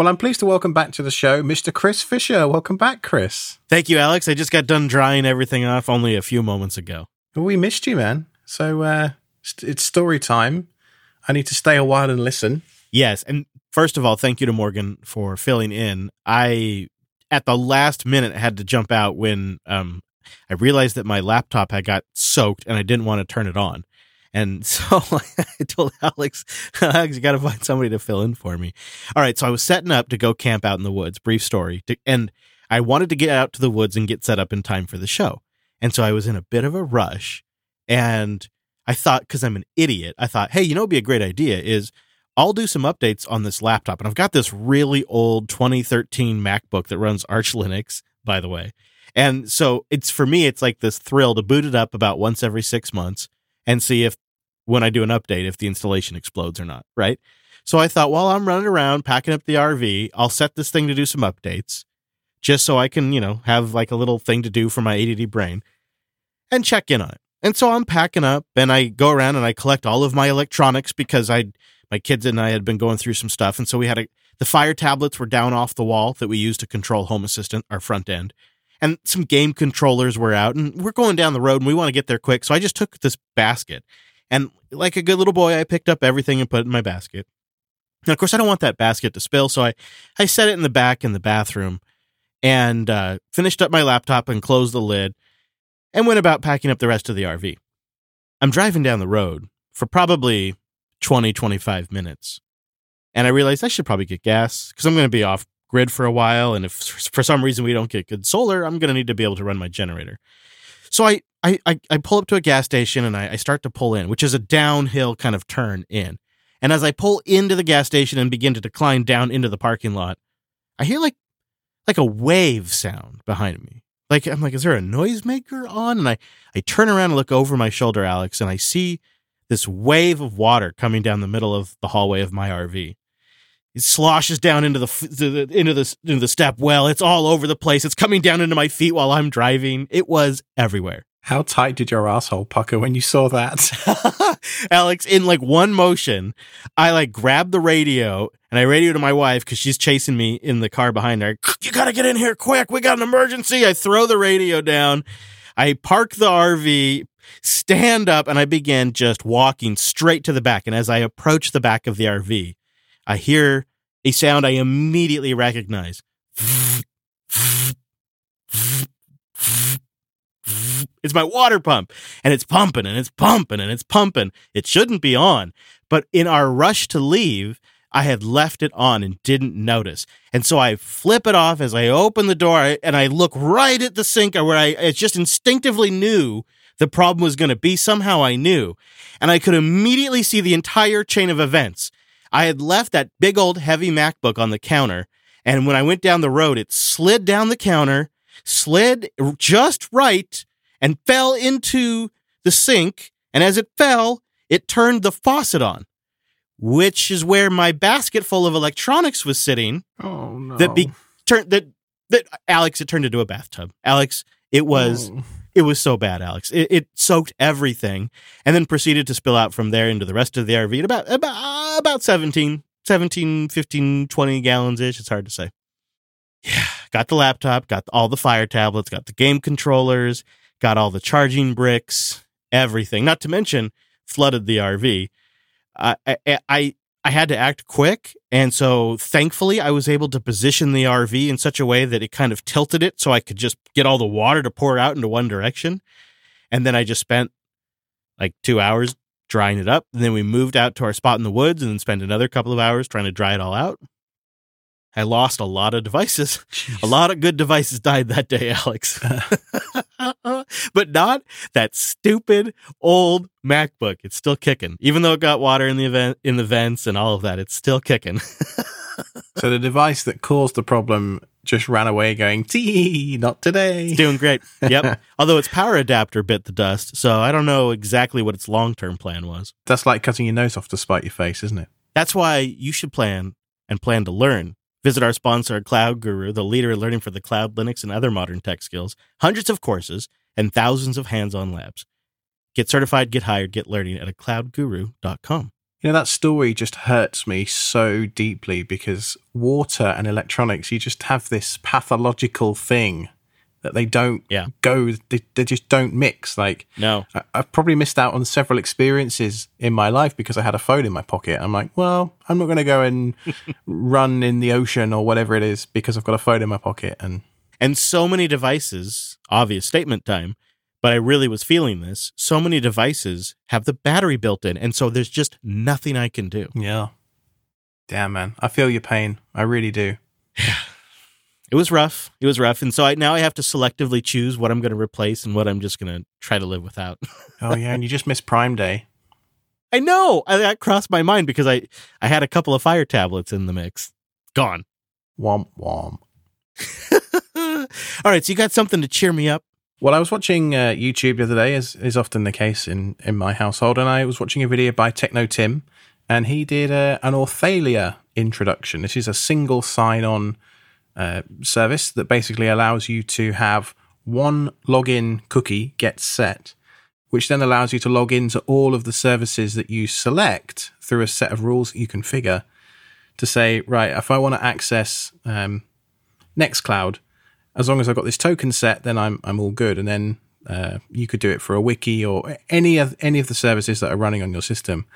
Well, I'm pleased to welcome back to the show Mr. Chris Fisher. Welcome back, Chris. Thank you, Alex. I just got done drying everything off only a few moments ago. Well, we missed you, man. So uh, it's story time. I need to stay a while and listen. Yes, and first of all, thank you to Morgan for filling in. I at the last minute had to jump out when um, I realized that my laptop had got soaked and I didn't want to turn it on. And so I told Alex, Alex, you got to find somebody to fill in for me. All right. So I was setting up to go camp out in the woods, brief story. To, and I wanted to get out to the woods and get set up in time for the show. And so I was in a bit of a rush. And I thought, because I'm an idiot, I thought, hey, you know, it'd be a great idea is I'll do some updates on this laptop. And I've got this really old 2013 MacBook that runs Arch Linux, by the way. And so it's for me, it's like this thrill to boot it up about once every six months and see if when I do an update, if the installation explodes or not. Right. So I thought, while I'm running around packing up the RV, I'll set this thing to do some updates just so I can, you know, have like a little thing to do for my ADD brain and check in on it. And so I'm packing up and I go around and I collect all of my electronics because I, my kids and I had been going through some stuff. And so we had a, the fire tablets were down off the wall that we used to control Home Assistant, our front end. And some game controllers were out and we're going down the road and we want to get there quick. So I just took this basket and like a good little boy, I picked up everything and put it in my basket. And of course, I don't want that basket to spill. So I, I set it in the back in the bathroom and uh, finished up my laptop and closed the lid and went about packing up the rest of the RV. I'm driving down the road for probably 20, 25 minutes. And I realized I should probably get gas because I'm going to be off grid for a while. And if for some reason we don't get good solar, I'm going to need to be able to run my generator. So I, I, I, pull up to a gas station and I, I start to pull in, which is a downhill kind of turn in. And as I pull into the gas station and begin to decline down into the parking lot, I hear like like a wave sound behind me. Like I'm like, is there a noisemaker on? And I I turn around and look over my shoulder, Alex, and I see this wave of water coming down the middle of the hallway of my RV. It sloshes down into the, into the into the step well. It's all over the place. It's coming down into my feet while I'm driving. It was everywhere. How tight did your asshole pucker when you saw that? Alex, in like one motion, I like grabbed the radio and I radio to my wife because she's chasing me in the car behind her. You gotta get in here quick. We got an emergency. I throw the radio down. I park the RV, stand up, and I begin just walking straight to the back. And as I approach the back of the RV, I hear a sound I immediately recognize. It's my water pump and it's pumping and it's pumping and it's pumping. It shouldn't be on. But in our rush to leave, I had left it on and didn't notice. And so I flip it off as I open the door and I look right at the sink where I, just instinctively knew the problem was going to be. Somehow I knew. And I could immediately see the entire chain of events. I had left that big old heavy MacBook on the counter. And when I went down the road, it slid down the counter, slid just right, and fell into the sink. And as it fell, it turned the faucet on which is where my basket full of electronics was sitting. Oh no! That be turned that that Alex it turned into a bathtub. Alex, it was oh. It was so bad, Alex. It, it, soaked everything and then proceeded to spill out from there into the rest of the RV at about about about 17, 17, 15, 20 gallons ish. It's hard to say. Yeah, got the laptop, got all the fire tablets, got the game controllers, got all the charging bricks, everything. Not to mention flooded the RV I, I, I had to act quick. And so thankfully I was able to position the RV in such a way that it kind of tilted it so I could just get all the water to pour out into one direction. And then I just spent like two hours drying it up. And then we moved out to our spot in the woods and then spent another couple of hours trying to dry it all out. I lost a lot of devices. Jeez. A lot of good devices died that day, Alex. but not that stupid old MacBook. It's still kicking. Even though it got water in the event in the vents and all of that, it's still kicking. so the device that caused the problem just ran away going, tee, not today. It's doing great. Yep. Although its power adapter bit the dust, so I don't know exactly what its long term plan was. That's like cutting your nose off to spite your face, isn't it? That's why you should plan and plan to learn Visit our sponsor, Cloud Guru, the leader in learning for the cloud, Linux, and other modern tech skills, hundreds of courses, and thousands of hands on labs. Get certified, get hired, get learning at a cloudguru.com. You know, that story just hurts me so deeply because water and electronics, you just have this pathological thing that they don't Yeah. go, they, they just don't mix. Like, No. I- I've probably missed out on several experiences in my life because I had a phone in my pocket. I'm like, well, I'm not going to go and run in the ocean or whatever it is because I've got a phone in my pocket. And And so many devices, obvious statement time, but I really was feeling this. So many devices have the battery built in. And so there's just nothing I can do. yeah, damn, man, I feel your pain. I really do. Yeah. It was rough. It was rough. And so I, now I have to selectively choose what I'm going to replace and what I'm just going to try to live without. Oh, yeah. And you just missed Prime Day. I know. I, that crossed my mind because I, I had a couple of fire tablets in the mix. Gone. Womp womp. All right. So you got something to cheer me up? Well, I was watching uh, YouTube the other day, as is often the case in, in my household, and I was watching a video by Techno Tim, and he did uh, an Authelia introduction. This is a single sign on uh, service that basically allows you to have one login cookie get set, which then allows you to log into all of the services that you select through a set of rules that you configure to say, right, if I want to access um, Nextcloud, as long as I've got this token set, then I'm I'm all good. And then uh, you could do it for a wiki or any of any of the services that are running on your system.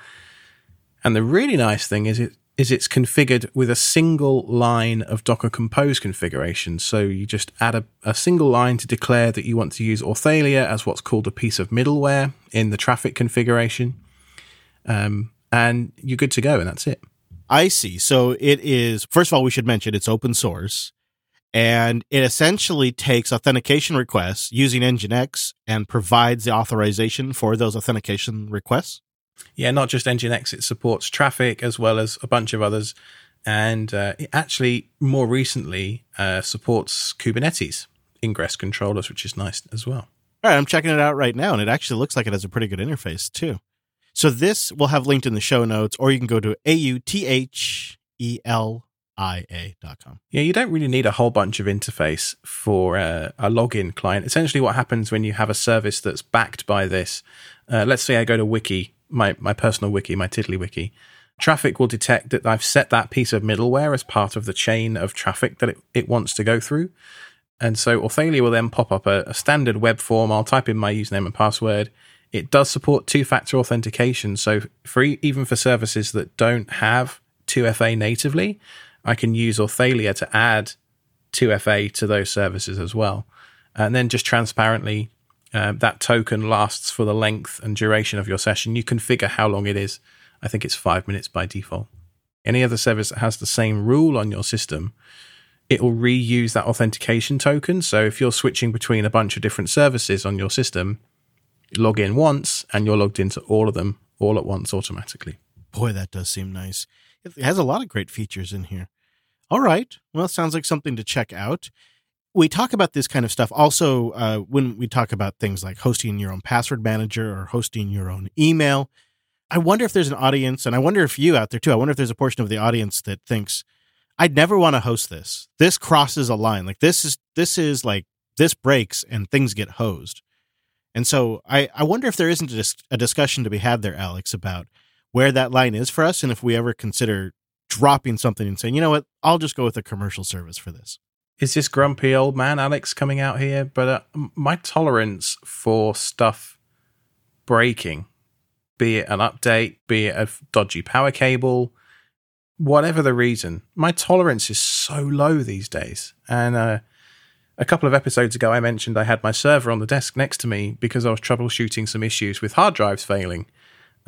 And the really nice thing is it is it's configured with a single line of Docker Compose configuration. So you just add a, a single line to declare that you want to use Authelia as what's called a piece of middleware in the Traefik configuration. Um, and you're good to go, and that's it. I see. So it is, first of all, we should mention it's open source and it essentially takes authentication requests using Nginx and provides the authorization for those authentication requests. Yeah, not just Nginx, it supports Traefik as well as a bunch of others. And uh, it actually, more recently, uh, supports Kubernetes ingress controllers, which is nice as well. All right, I'm checking it out right now, and it actually looks like it has a pretty good interface too. So this we'll have linked in the show notes, or you can go to a u t h e l i a dot com. Yeah, you don't really need a whole bunch of interface for uh, a login client. Essentially, what happens when you have a service that's backed by this, uh, let's say I go to Wiki, my, my personal wiki, my Tiddly wiki, Traefik will detect that I've set that piece of middleware as part of the chain of traffic that it, it wants to go through. And so Authelia will then pop up a, a standard web form. I'll type in my username and password. It does support two factor authentication. So, for even for services that don't have 2FA natively, I can use Authelia to add 2FA to those services as well. And then just transparently, uh, that token lasts for the length and duration of your session. You configure how long it is. I think it's five minutes by default. Any other service that has the same rule on your system, it will reuse that authentication token. So if you're switching between a bunch of different services on your system, log in once and you're logged into all of them all at once automatically. Boy, that does seem nice. It has a lot of great features in here. All right. Well, sounds like something to check out. We talk about this kind of stuff also uh, when we talk about things like hosting your own password manager or hosting your own email. I wonder if there's an audience, and I wonder if you out there too, I wonder if there's a portion of the audience that thinks, I'd never want to host this. This crosses a line. Like this is this is like this breaks and things get hosed. And so I, I wonder if there isn't a, dis- a discussion to be had there, Alex, about where that line is for us and if we ever consider dropping something and saying, you know what, I'll just go with a commercial service for this. Is this grumpy old man Alex coming out here? But uh, my tolerance for stuff breaking, be it an update, be it a dodgy power cable, whatever the reason, my tolerance is so low these days. And uh, a couple of episodes ago, I mentioned I had my server on the desk next to me because I was troubleshooting some issues with hard drives failing.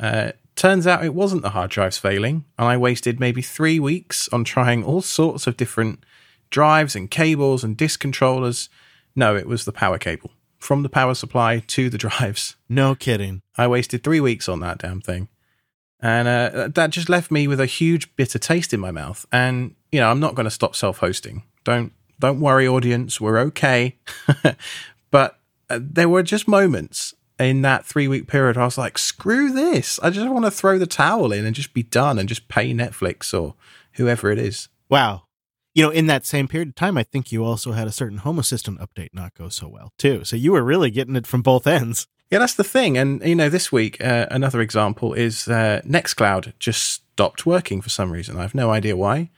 Uh, turns out it wasn't the hard drives failing, and I wasted maybe three weeks on trying all sorts of different drives and cables and disk controllers. No, it was the power cable from the power supply to the drives. No kidding. I wasted three weeks on that damn thing. And uh, that just left me with a huge bitter taste in my mouth. And, you know, I'm not going to stop self hosting. Don't, don't worry, audience. We're okay. but uh, there were just moments in that three week period I was like, screw this. I just want to throw the towel in and just be done and just pay Netflix or whoever it is. Wow. You know, in that same period of time, I think you also had a certain Home Assistant update not go so well, too. So you were really getting it from both ends. Yeah, that's the thing. And, you know, this week, uh, another example is uh, Nextcloud just stopped working for some reason. I have no idea why.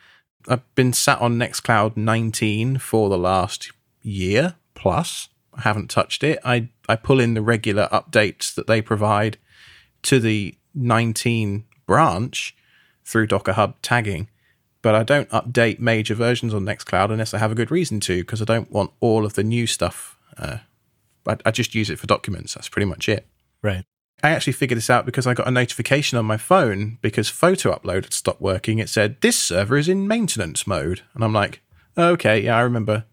I've been sat on Nextcloud 19 for the last year plus. I haven't touched it. I, I pull in the regular updates that they provide to the 19 branch through Docker Hub tagging, but I don't update major versions on Nextcloud unless I have a good reason to, because I don't want all of the new stuff uh, I, I just use it for documents. That's pretty much it. Right. I actually figured this out because I got a notification on my phone because photo upload had stopped working. It said, This server is in maintenance mode. And I'm like, Okay, yeah, I remember.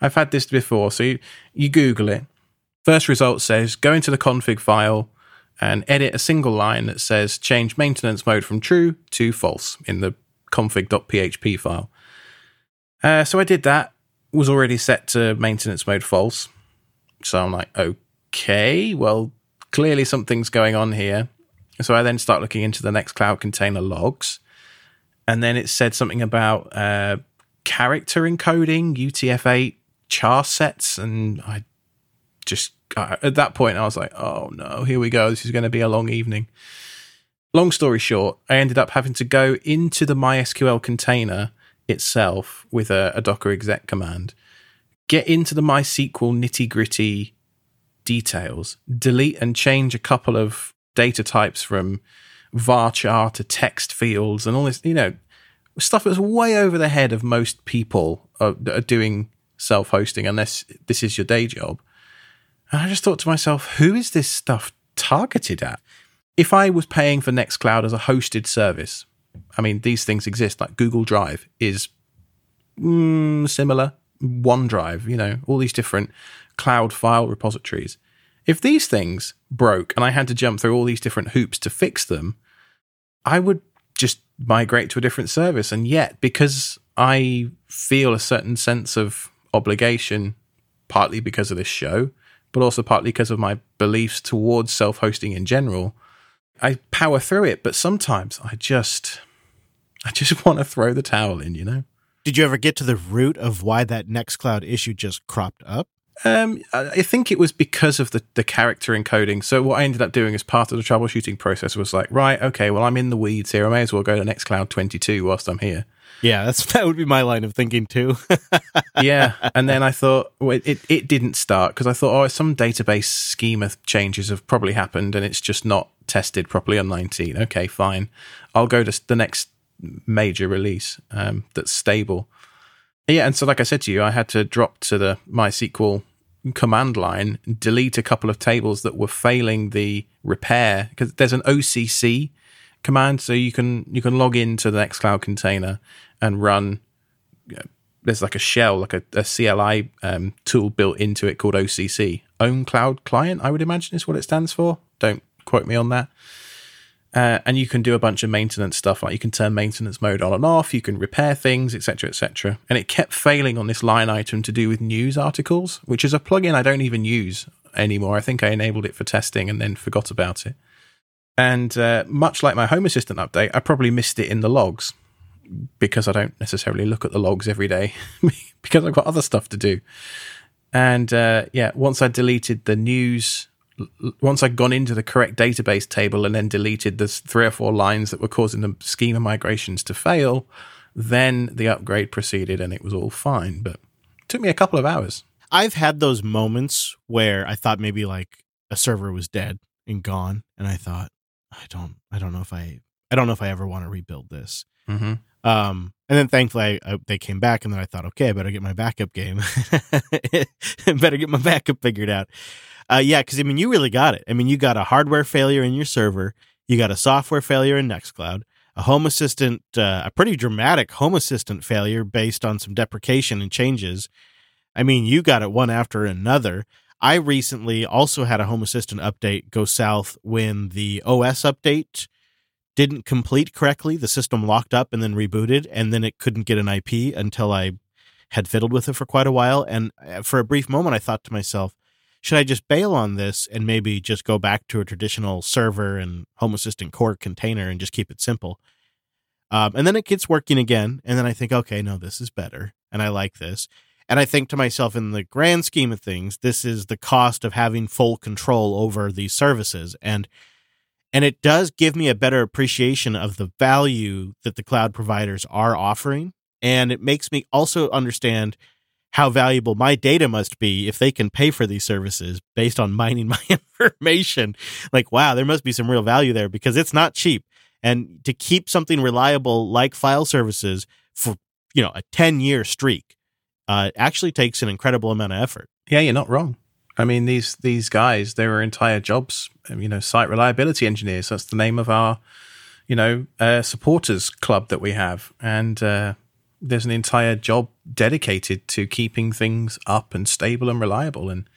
I've had this before. So you, you Google it. First result says, Go into the config file and edit a single line that says, Change maintenance mode from true to false in the config.php file. Uh, so I did that, was already set to maintenance mode false. So I'm like, okay, well, clearly something's going on here. So I then start looking into the Nextcloud container logs. And then it said something about uh, character encoding, UTF-8 char sets. And I just, uh, at that point, I was like, oh no, here we go. This is going to be a long evening. Long story short, I ended up having to go into the MySQL container itself with a, a Docker exec command get into the MySQL nitty gritty details, delete and change a couple of data types from varchar to text fields and all this, you know, stuff that's way over the head of most people that are doing self hosting unless this is your day job. And I just thought to myself, who is this stuff targeted at? If I was paying for Nextcloud as a hosted service, I mean, these things exist, like Google Drive is mm, similar OneDrive, you know, all these different cloud file repositories. If these things broke and I had to jump through all these different hoops to fix them, I would just migrate to a different service. And yet, because I feel a certain sense of obligation, partly because of this show, but also partly because of my beliefs towards self hosting in general, I power through it. But sometimes I just, I just want to throw the towel in, you know? Did you ever get to the root of why that Nextcloud issue just cropped up? Um, I think it was because of the, the character encoding. So what I ended up doing as part of the troubleshooting process was like, right, okay, well I'm in the weeds here. I may as well go to Nextcloud 22 whilst I'm here. Yeah, that's that would be my line of thinking too. yeah, and then I thought well, it it didn't start because I thought oh some database schema changes have probably happened and it's just not tested properly on 19. Okay, fine. I'll go to the next major release um, that's stable. Yeah, and so like I said to you, I had to drop to the MySQL command line, delete a couple of tables that were failing the repair because there's an OCC command, so you can you can log into the Nextcloud container and run. There's like a shell, like a, a CLI um, tool built into it called OCC, Own Cloud Client. I would imagine is what it stands for. Don't quote me on that. Uh, and you can do a bunch of maintenance stuff like you can turn maintenance mode on and off you can repair things etc etc and it kept failing on this line item to do with news articles which is a plugin i don't even use anymore. I think i enabled it for testing and then forgot about it. And uh, much like my home assistant update i probably missed it in the logs because i don't necessarily look at the logs every day because i've got other stuff to do. And uh, yeah once i deleted the news once I'd gone into the correct database table and then deleted the three or four lines that were causing the schema migrations to fail, then the upgrade proceeded and it was all fine. But it took me a couple of hours. I've had those moments where I thought maybe like a server was dead and gone, and I thought, I don't, I don't know if I, I don't know if I ever want to rebuild this. Mm-hmm. Um, and then thankfully I, I, they came back, and then I thought, okay, I better get my backup game, better get my backup figured out. Uh, yeah, because I mean, you really got it. I mean, you got a hardware failure in your server, you got a software failure in Nextcloud, a Home Assistant, uh, a pretty dramatic Home Assistant failure based on some deprecation and changes. I mean, you got it one after another. I recently also had a Home Assistant update go south when the OS update didn't complete correctly. The system locked up and then rebooted, and then it couldn't get an IP until I had fiddled with it for quite a while. And uh, for a brief moment, I thought to myself, should I just bail on this and maybe just go back to a traditional server and Home Assistant core container and just keep it simple? Um, and then it gets working again. And then I think, okay, no, this is better. And I like this. And I think to myself, in the grand scheme of things, this is the cost of having full control over these services. And and it does give me a better appreciation of the value that the cloud providers are offering. And it makes me also understand how valuable my data must be if they can pay for these services based on mining my information. Like, wow, there must be some real value there because it's not cheap. And to keep something reliable like file services for, you know, a 10 year streak uh, actually takes an incredible amount of effort. Yeah, you're not wrong. I mean, these these guys, they entire jobs, you know, site reliability engineers. That's the name of our, you know, uh, supporters club that we have. And, uh, there's an entire job dedicated to keeping things up and stable and reliable. And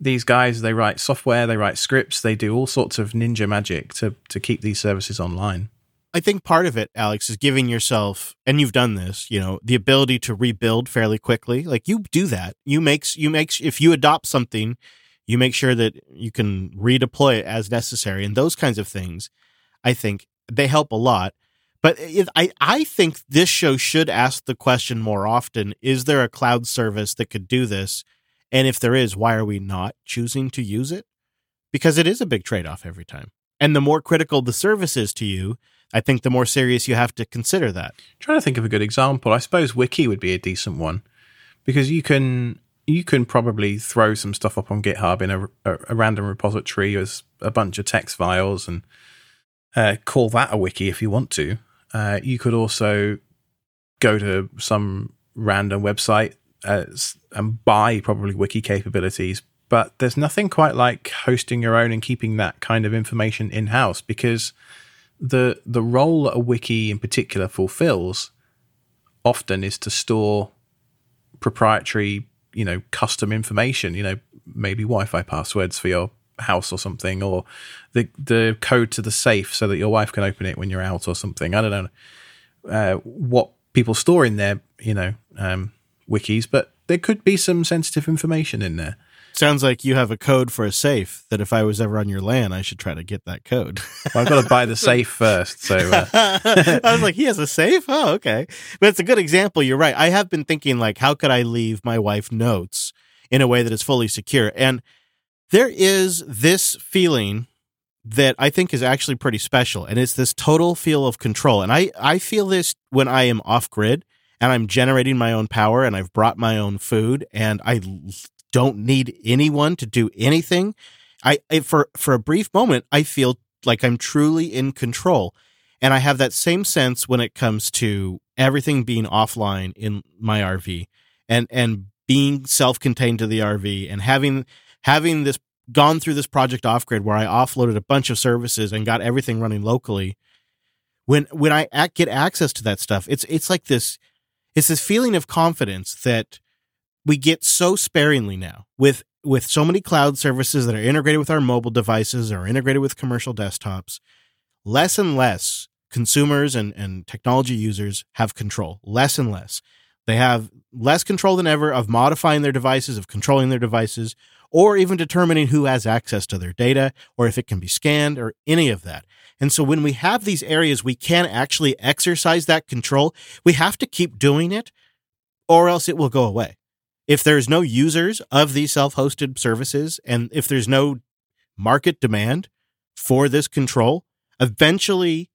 these guys, they write software, they write scripts, they do all sorts of ninja magic to to keep these services online. I think part of it, Alex, is giving yourself, and you've done this, you know, the ability to rebuild fairly quickly. Like you do that. You makes you makes if you adopt something, you make sure that you can redeploy it as necessary, and those kinds of things. I think they help a lot. But it, I, I think this show should ask the question more often is there a cloud service that could do this? And if there is, why are we not choosing to use it? Because it is a big trade off every time. And the more critical the service is to you, I think the more serious you have to consider that. I'm trying to think of a good example. I suppose Wiki would be a decent one because you can you can probably throw some stuff up on GitHub in a, a, a random repository as a bunch of text files and uh, call that a wiki if you want to. Uh, you could also go to some random website uh, and buy probably wiki capabilities. But there's nothing quite like hosting your own and keeping that kind of information in house because the the role that a wiki in particular fulfills often is to store proprietary, you know, custom information. You know, maybe Wi-Fi passwords for your house or something, or the the code to the safe so that your wife can open it when you're out or something. I don't know uh, what people store in their you know um, wikis, but there could be some sensitive information in there. Sounds like you have a code for a safe that if I was ever on your land, I should try to get that code. well, I've got to buy the safe first. So uh. I was like, he has a safe? Oh, okay. But it's a good example. You're right. I have been thinking, like, how could I leave my wife notes in a way that is fully secure? And there is this feeling that I think is actually pretty special, and it's this total feel of control. And I, I feel this when I am off grid and I'm generating my own power and I've brought my own food and I don't need anyone to do anything. I, I for for a brief moment I feel like I'm truly in control. And I have that same sense when it comes to everything being offline in my RV and and being self-contained to the RV and having having this gone through this project off grid where I offloaded a bunch of services and got everything running locally. When when I get access to that stuff, it's it's like this it's this feeling of confidence that we get so sparingly now with with so many cloud services that are integrated with our mobile devices or integrated with commercial desktops. Less and less consumers and, and technology users have control. Less and less. They have less control than ever of modifying their devices, of controlling their devices, or even determining who has access to their data or if it can be scanned or any of that. And so when we have these areas we can actually exercise that control, we have to keep doing it or else it will go away. If there's no users of these self-hosted services and if there's no market demand for this control, eventually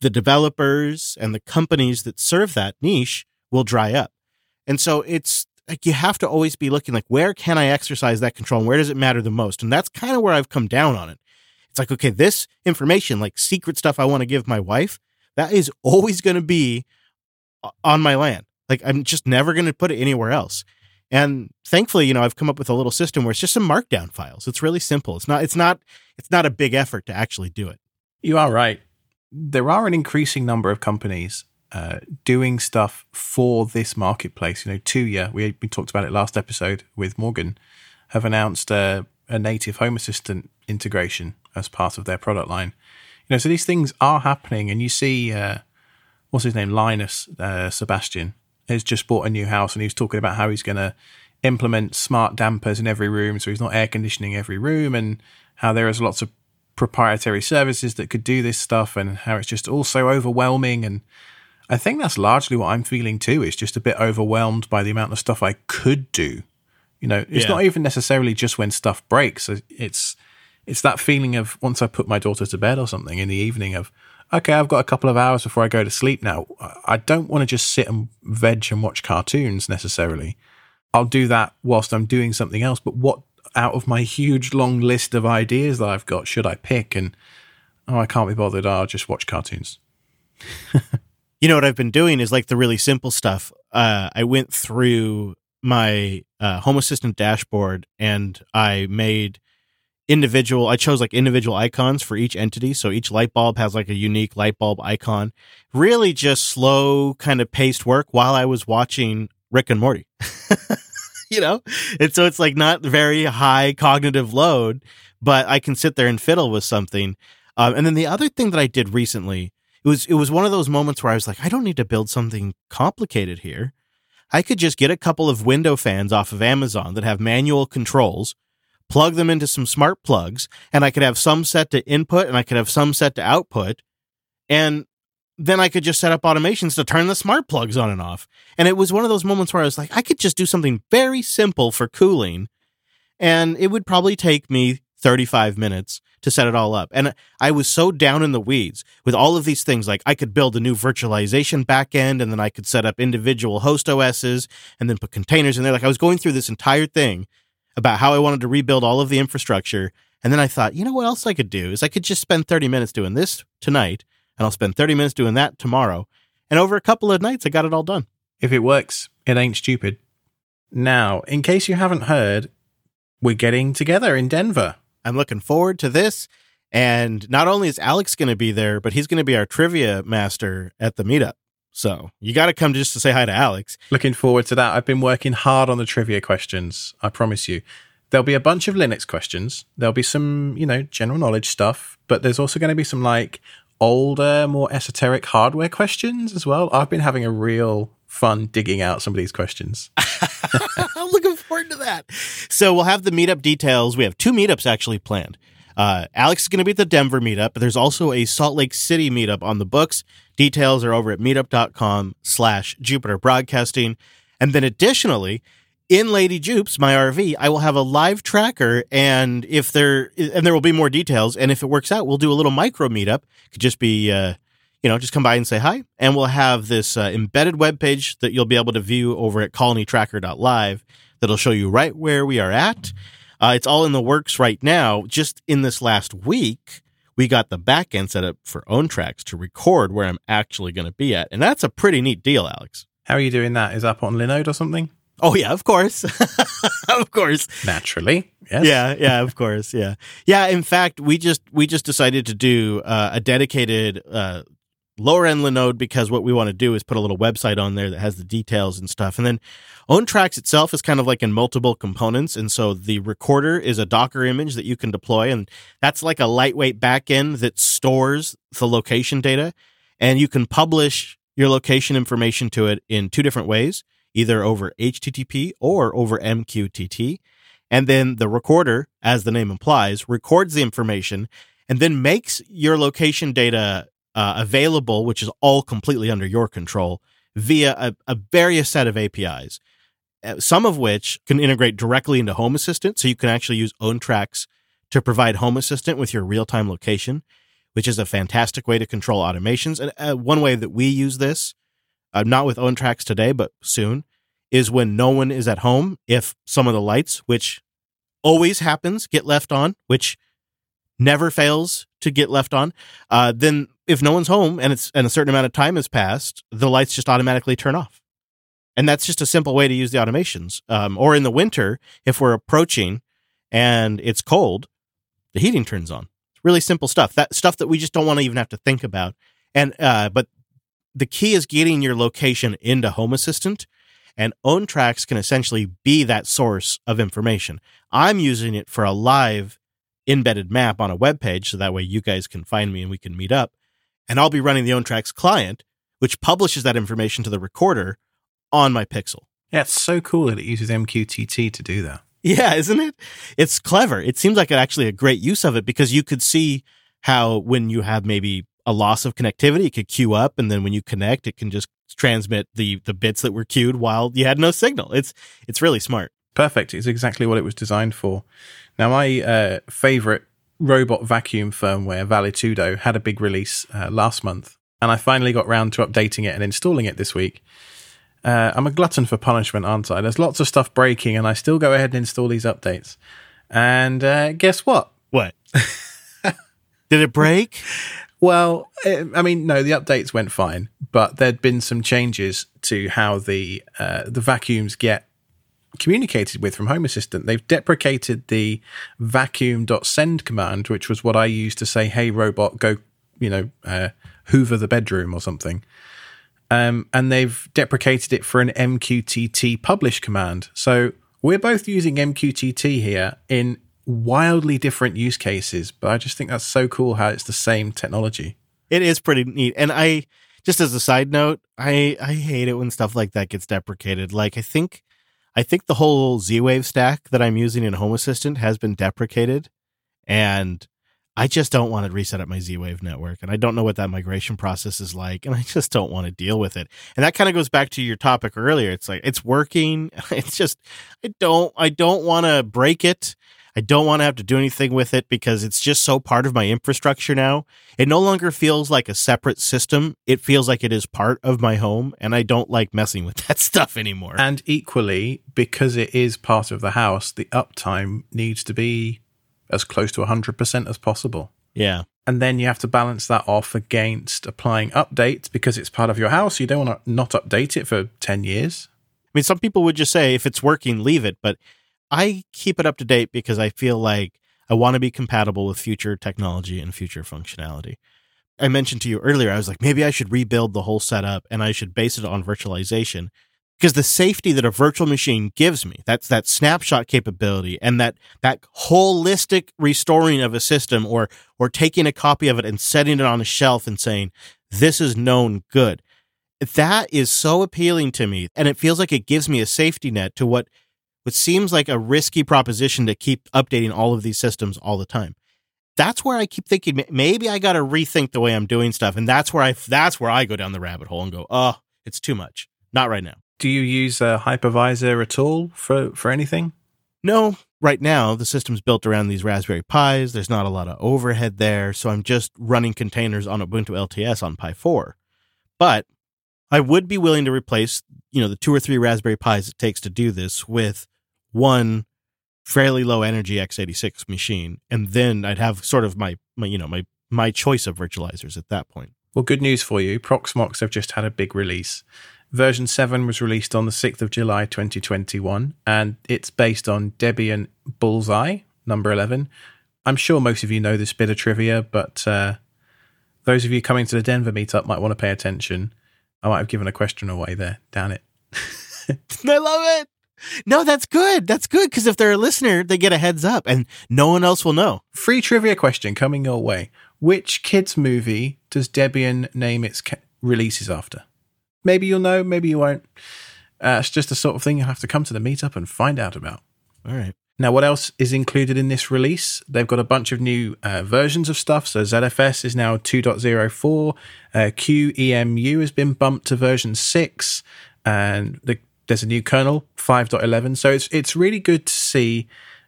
the developers and the companies that serve that niche will dry up. And so it's like you have to always be looking like where can I exercise that control and where does it matter the most? And that's kind of where I've come down on it. It's like, okay, this information, like secret stuff I want to give my wife, that is always going to be on my land. Like I'm just never going to put it anywhere else. And thankfully, you know, I've come up with a little system where it's just some markdown files. It's really simple. It's not it's not it's not a big effort to actually do it. You are right. There are an increasing number of companies uh, doing stuff for this marketplace. You know, Tuya, we, we talked about it last episode with Morgan, have announced a, a native Home Assistant integration as part of their product line. You know, so these things are happening, and you see, uh, what's his name, Linus uh, Sebastian has just bought a new house, and he's talking about how he's going to implement smart dampers in every room, so he's not air conditioning every room, and how there is lots of proprietary services that could do this stuff, and how it's just all so overwhelming and I think that's largely what I'm feeling too. Is just a bit overwhelmed by the amount of stuff I could do. You know, it's Yeah. not even necessarily just when stuff breaks. It's it's that feeling of once I put my daughter to bed or something in the evening of okay, I've got a couple of hours before I go to sleep now. I- I don't want to just sit and veg and watch cartoons necessarily. I'll do that whilst I'm doing something else. But what out of my huge long list of ideas that I've got should I pick? And oh, I can't be bothered. I'll just watch cartoons. You know what I've been doing is like the really simple stuff. Uh, I went through my uh, Home Assistant dashboard and I made individual. I chose like individual icons for each entity, so each light bulb has like a unique light bulb icon. Really, just slow kind of paced work while I was watching Rick and Morty. you know, and so it's like not very high cognitive load, but I can sit there and fiddle with something. Um, and then the other thing that I did recently it was it was one of those moments where I was like, I don't need to build something complicated here. I could just get a couple of window fans off of Amazon that have manual controls, plug them into some smart plugs, and I could have some set to input and I could have some set to output. And then I could just set up automations to turn the smart plugs on and off. And it was one of those moments where I was like, I could just do something very simple for cooling, and it would probably take me 35 minutes to set it all up. And I was so down in the weeds with all of these things. Like I could build a new virtualization backend and then I could set up individual host OSs and then put containers in there. Like I was going through this entire thing about how I wanted to rebuild all of the infrastructure. And then I thought, you know what else I could do is I could just spend 30 minutes doing this tonight and I'll spend 30 minutes doing that tomorrow. And over a couple of nights, I got it all done. If it works, it ain't stupid. Now, in case you haven't heard, we're getting together in Denver. I'm looking forward to this. And not only is Alex going to be there, but he's going to be our trivia master at the meetup. So you got to come just to say hi to Alex. Looking forward to that. I've been working hard on the trivia questions, I promise you. There'll be a bunch of Linux questions. There'll be some, you know, general knowledge stuff, but there's also going to be some like older, more esoteric hardware questions as well. I've been having a real fun digging out some of these questions. I'm looking forward to that. So we'll have the meetup details. We have two meetups actually planned. Uh, Alex is going to be at the Denver meetup, but there's also a Salt Lake City meetup on the books. Details are over at meetup.com slash Jupiter Broadcasting. And then additionally, in Lady Jupes, my RV, I will have a live tracker, and if there and there will be more details. And if it works out, we'll do a little micro meetup. Could just be, uh, you know, just come by and say hi, and we'll have this uh, embedded web page that you'll be able to view over at colonytracker.live. That'll show you right where we are at. Uh, it's all in the works right now. Just in this last week, we got the back end set up for OwnTracks to record where I'm actually going to be at, and that's a pretty neat deal, Alex. How are you doing that? Is that up on Linode or something? Oh yeah, of course, of course. Naturally. Yes. Yeah, yeah, of course, yeah, yeah. In fact, we just we just decided to do uh, a dedicated uh, lower end Linode because what we want to do is put a little website on there that has the details and stuff, and then OwnTracks itself is kind of like in multiple components, and so the recorder is a Docker image that you can deploy, and that's like a lightweight backend that stores the location data, and you can publish your location information to it in two different ways, either over HTTP or over MQTT. And then the recorder, as the name implies, records the information and then makes your location data uh, available, which is all completely under your control, via a, a various set of APIs, uh, some of which can integrate directly into Home Assistant. So you can actually use OwnTracks to provide Home Assistant with your real time location, which is a fantastic way to control automations. And uh, one way that we use this, uh, not with OwnTracks today, but soon, is when no one is at home. If some of the lights, which always happens, get left on, which never fails to get left on, uh, then if no one's home and it's and a certain amount of time has passed, the lights just automatically turn off. And that's just a simple way to use the automations. Um, or in the winter, if we're approaching and it's cold, the heating turns on. It's really simple stuff. That stuff that we just don't want to even have to think about. And uh, but the key is getting your location into Home Assistant, and OwnTracks can essentially be that source of information. I'm using it for a live embedded map on a web page, so that way you guys can find me and we can meet up. And I'll be running the OwnTracks client, which publishes that information to the recorder on my Pixel. Yeah, it's so cool that it uses MQTT to do that. Yeah, isn't it? It's clever. It seems like actually a great use of it because you could see how when you have maybe a loss of connectivity. It could queue up, and then when you connect, it can just transmit the the bits that were queued while you had no signal. It's it's really smart. Perfect. It's exactly what it was designed for. Now, my uh, favorite robot vacuum firmware, Valetudo, had a big release uh, last month, and I finally got round to updating it and installing it this week. Uh, I'm a glutton for punishment, aren't I? There's lots of stuff breaking, and I still go ahead and install these updates. And uh, guess what? What? Did it break? Well, it, I mean, no, the updates went fine, but there'd been some changes to how the uh, the vacuums get communicated with from Home Assistant. They've deprecated the vacuum.send command, which was what I used to say, "Hey robot, go," you know, uh, hoover the bedroom or something. Um, and they've deprecated it for an MQTT publish command. So we're both using MQTT here in wildly different use cases, but I just think that's so cool how it's the same technology. It is pretty neat. And I just as a side note, I I hate it when stuff like that gets deprecated. Like I think I think the whole Z-Wave stack that I'm using in Home Assistant has been deprecated and I just don't want to reset up my Z-Wave network and I don't know what that migration process is like and I just don't want to deal with it. And that kind of goes back to your topic earlier. It's like it's working. It's just I don't I don't want to break it. I don't want to have to do anything with it because it's just so part of my infrastructure now. It no longer feels like a separate system. It feels like it is part of my home, and I don't like messing with that stuff anymore. And equally, because it is part of the house, the uptime needs to be as close to 100% as possible. Yeah. And then you have to balance that off against applying updates because it's part of your house. You don't want to not update it for 10 years. I mean, some people would just say if it's working, leave it. But I keep it up to date because I feel like I want to be compatible with future technology and future functionality. I mentioned to you earlier, I was like, maybe I should rebuild the whole setup and I should base it on virtualization because the safety that a virtual machine gives me, that's that snapshot capability and that, that holistic restoring of a system or, or taking a copy of it and setting it on a shelf and saying, this is known good. That is so appealing to me. And it feels like it gives me a safety net to what which seems like a risky proposition to keep updating all of these systems all the time. That's where I keep thinking maybe I got to rethink the way I'm doing stuff, and that's where I that's where I go down the rabbit hole and go, oh, it's too much. Not right now. Do you use a hypervisor at all for for anything? No, right now the system's built around these Raspberry Pis. There's not a lot of overhead there, so I'm just running containers on Ubuntu LTS on Pi 4. But I would be willing to replace, you know, the two or three Raspberry Pis it takes to do this with one fairly low energy x86 machine and then I'd have sort of my, my you know my my choice of virtualizers at that point. Well, good news for you. Proxmox have just had a big release. Version 7 was released on the 6th of July 2021 and it's based on Debian Bullseye number 11. I'm sure most of you know this bit of trivia, but uh, those of you coming to the Denver meetup might want to pay attention. I might have given a question away there. Damn it. I love it. No, that's good. That's good because if they're a listener, they get a heads up and no one else will know. Free trivia question coming your way. Which kids' movie does Debian name its ca- releases after? Maybe you'll know, maybe you won't. Uh, it's just the sort of thing you'll have to come to the meetup and find out about. All right. Now, what else is included in this release? They've got a bunch of new uh, versions of stuff. So ZFS is now 2.04. Uh, QEMU has been bumped to version 6. And the there's a new kernel 5.11 so it's it's really good to see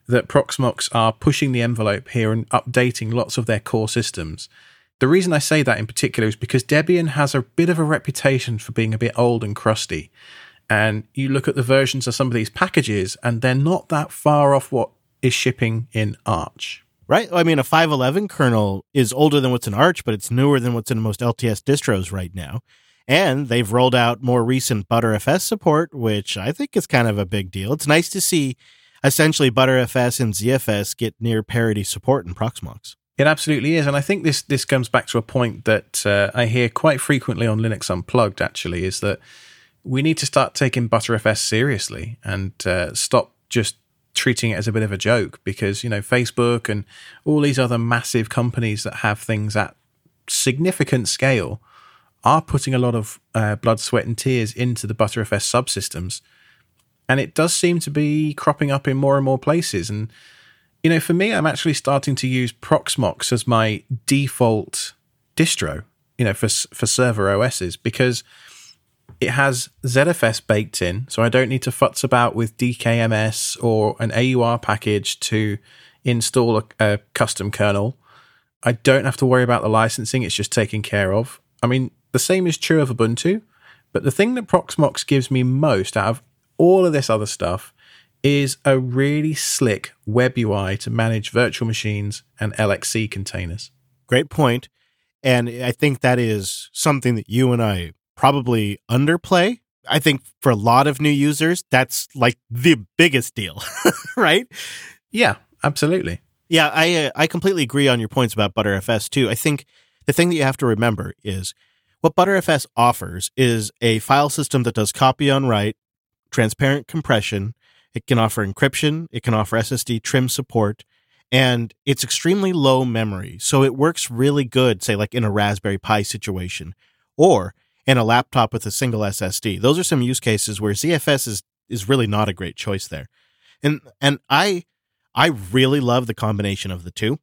that proxmox are pushing the envelope here and updating lots of their core systems the reason i say that in particular is because debian has a bit of a reputation for being a bit old and crusty and you look at the versions of some of these packages and they're not that far off what is shipping in arch Right. I mean, a 511 kernel is older than what's in Arch, but it's newer than what's in most LTS distros right now. And they've rolled out more recent Btrfs support, which I think is kind of a big deal. It's nice to see essentially Btrfs and ZFS get near parity support in Proxmox. It absolutely is, and I think this this comes back to a point that uh, I hear quite frequently on Linux Unplugged. Actually, is that we need to start taking Btrfs seriously and uh, stop just treating it as a bit of a joke because you know Facebook and all these other massive companies that have things at significant scale are putting a lot of uh, blood, sweat, and tears into the Btrfs subsystems. And it does seem to be cropping up in more and more places. And, you know, for me, I'm actually starting to use Proxmox as my default distro, you know, for for server OSs because it has ZFS baked in, so I don't need to futz about with DKMS or an AUR package to install a, a custom kernel. I don't have to worry about the licensing; it's just taken care of. I mean, the same is true of Ubuntu, but the thing that Proxmox gives me most out of all of this other stuff is a really slick web UI to manage virtual machines and LXC containers. Great point. And I think that is something that you and I probably underplay. I think for a lot of new users, that's like the biggest deal, right? Yeah, absolutely. Yeah, I uh, I completely agree on your points about Btrfs too. I think the thing that you have to remember is what Btrfs offers is a file system that does copy on write, transparent compression. It can offer encryption. It can offer SSD trim support, and it's extremely low memory. So it works really good, say like in a Raspberry Pi situation, or in a laptop with a single SSD. Those are some use cases where ZFS is is really not a great choice there. And and I I really love the combination of the two.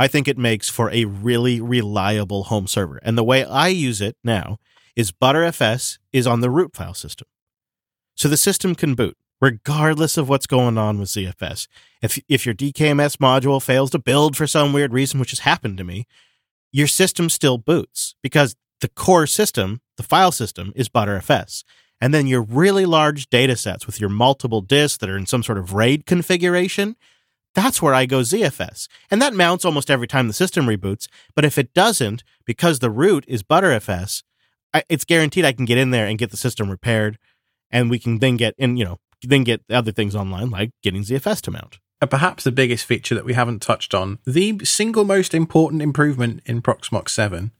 I think it makes for a really reliable home server. And the way I use it now is Btrfs is on the root file system. So the system can boot regardless of what's going on with ZFS. If if your DKMS module fails to build for some weird reason, which has happened to me, your system still boots because the core system, the file system, is Btrfs. And then your really large data sets with your multiple disks that are in some sort of RAID configuration, that's where I go ZFS. And that mounts almost every time the system reboots. But if it doesn't, because the root is Btrfs, I, it's guaranteed I can get in there and get the system repaired. And we can then get in, you know, then get other things online like getting ZFS to mount. And perhaps the biggest feature that we haven't touched on, the single most important improvement in Proxmox 7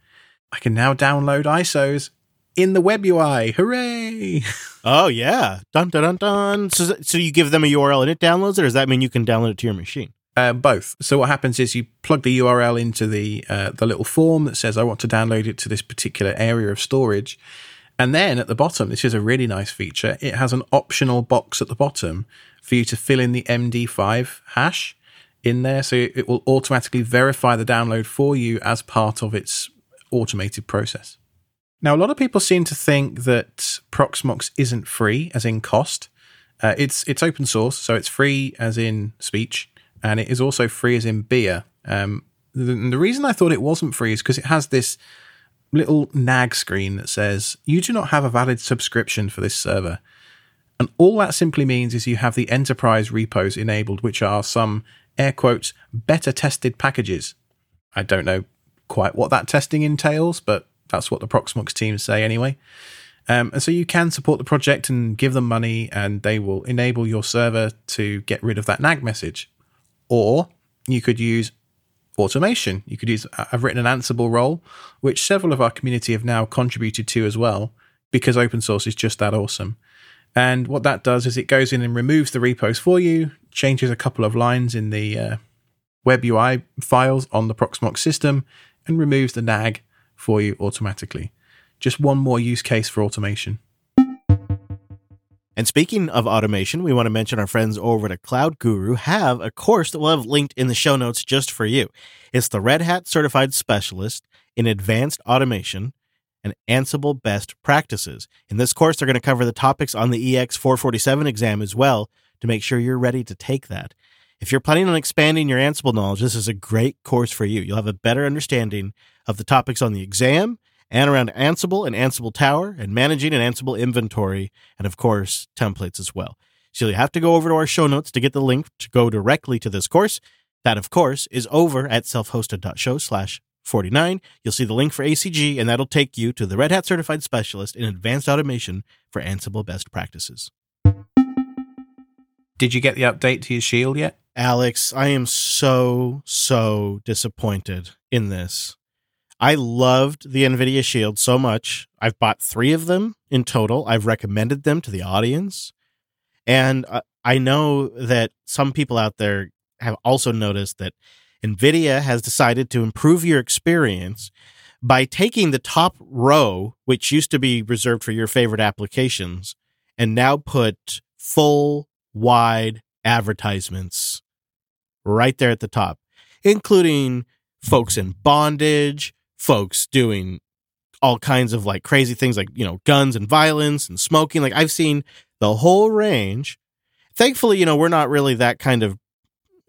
I can now download ISOs in the web UI. Hooray! Oh yeah, dun dun dun dun. So, so you give them a URL and it downloads it, or does that mean you can download it to your machine? Uh, both. So what happens is you plug the URL into the uh, the little form that says I want to download it to this particular area of storage, and then at the bottom, this is a really nice feature. It has an optional box at the bottom for you to fill in the MD5 hash in there, so it will automatically verify the download for you as part of its automated process. Now, a lot of people seem to think that Proxmox isn't free, as in cost. Uh, it's it's open source, so it's free as in speech, and it is also free as in beer. Um, the, the reason I thought it wasn't free is because it has this little nag screen that says you do not have a valid subscription for this server. And all that simply means is you have the enterprise repos enabled, which are some air quotes better tested packages. I don't know quite what that testing entails, but that's what the Proxmox teams say anyway. Um, and so you can support the project and give them money, and they will enable your server to get rid of that nag message. Or you could use automation. You could use, I've written an Ansible role, which several of our community have now contributed to as well, because open source is just that awesome. And what that does is it goes in and removes the repos for you, changes a couple of lines in the uh, web UI files on the Proxmox system, and removes the nag for you automatically. Just one more use case for automation. And speaking of automation, we want to mention our friends over at Cloud Guru have a course that we'll have linked in the show notes just for you. It's the Red Hat Certified Specialist in Advanced Automation and Ansible Best Practices. In this course, they're going to cover the topics on the EX 447 exam as well to make sure you're ready to take that. If you're planning on expanding your Ansible knowledge, this is a great course for you. You'll have a better understanding of the topics on the exam and around Ansible and Ansible Tower and managing an Ansible inventory and, of course, templates as well. So you have to go over to our show notes to get the link to go directly to this course. That, of course, is over at selfhosted.show slash 49. You'll see the link for ACG, and that'll take you to the Red Hat Certified Specialist in Advanced Automation for Ansible Best Practices. Did you get the update to your shield yet? Alex, I am so, so disappointed in this. I loved the NVIDIA Shield so much. I've bought three of them in total. I've recommended them to the audience. And uh, I know that some people out there have also noticed that NVIDIA has decided to improve your experience by taking the top row, which used to be reserved for your favorite applications, and now put full wide advertisements right there at the top, including folks in bondage, folks doing all kinds of like crazy things like, you know, guns and violence and smoking. Like I've seen the whole range. Thankfully, you know, we're not really that kind of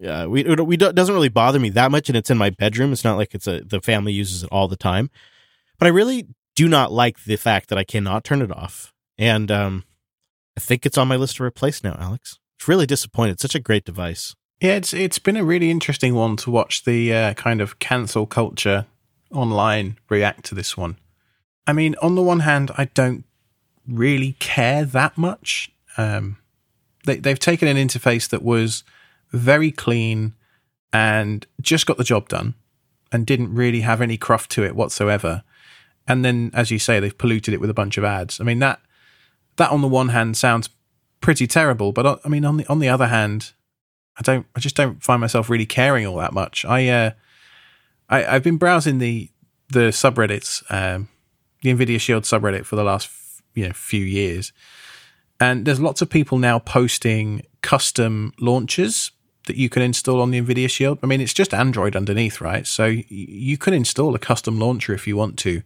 uh, we we do, doesn't really bother me that much and it's in my bedroom. It's not like it's a the family uses it all the time. But I really do not like the fact that I cannot turn it off. And um I think it's on my list to replace now, Alex. It's really disappointed. Such a great device. Yeah, it's it's been a really interesting one to watch the uh, kind of cancel culture online react to this one. I mean, on the one hand, I don't really care that much. Um, they, they've taken an interface that was very clean and just got the job done and didn't really have any cruft to it whatsoever. And then, as you say, they've polluted it with a bunch of ads. I mean that that on the one hand sounds pretty terrible, but uh, I mean on the on the other hand, I don't. I just don't find myself really caring all that much. I uh, I I've been browsing the the subreddits, um, the Nvidia Shield subreddit for the last you know few years, and there's lots of people now posting custom launchers that you can install on the Nvidia Shield. I mean, it's just Android underneath, right? So you can install a custom launcher if you want to.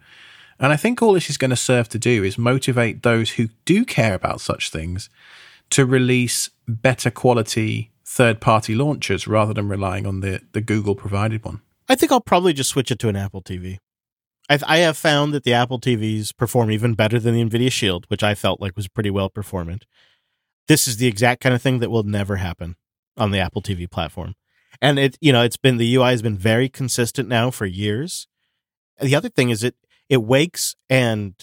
And I think all this is going to serve to do is motivate those who do care about such things to release better quality third party launchers rather than relying on the, the Google provided one. I think I'll probably just switch it to an Apple TV. I, I have found that the Apple TVs perform even better than the NVIDIA Shield, which I felt like was pretty well performant. This is the exact kind of thing that will never happen on the Apple TV platform. And it, you know, it's been the UI has been very consistent now for years. The other thing is it it wakes and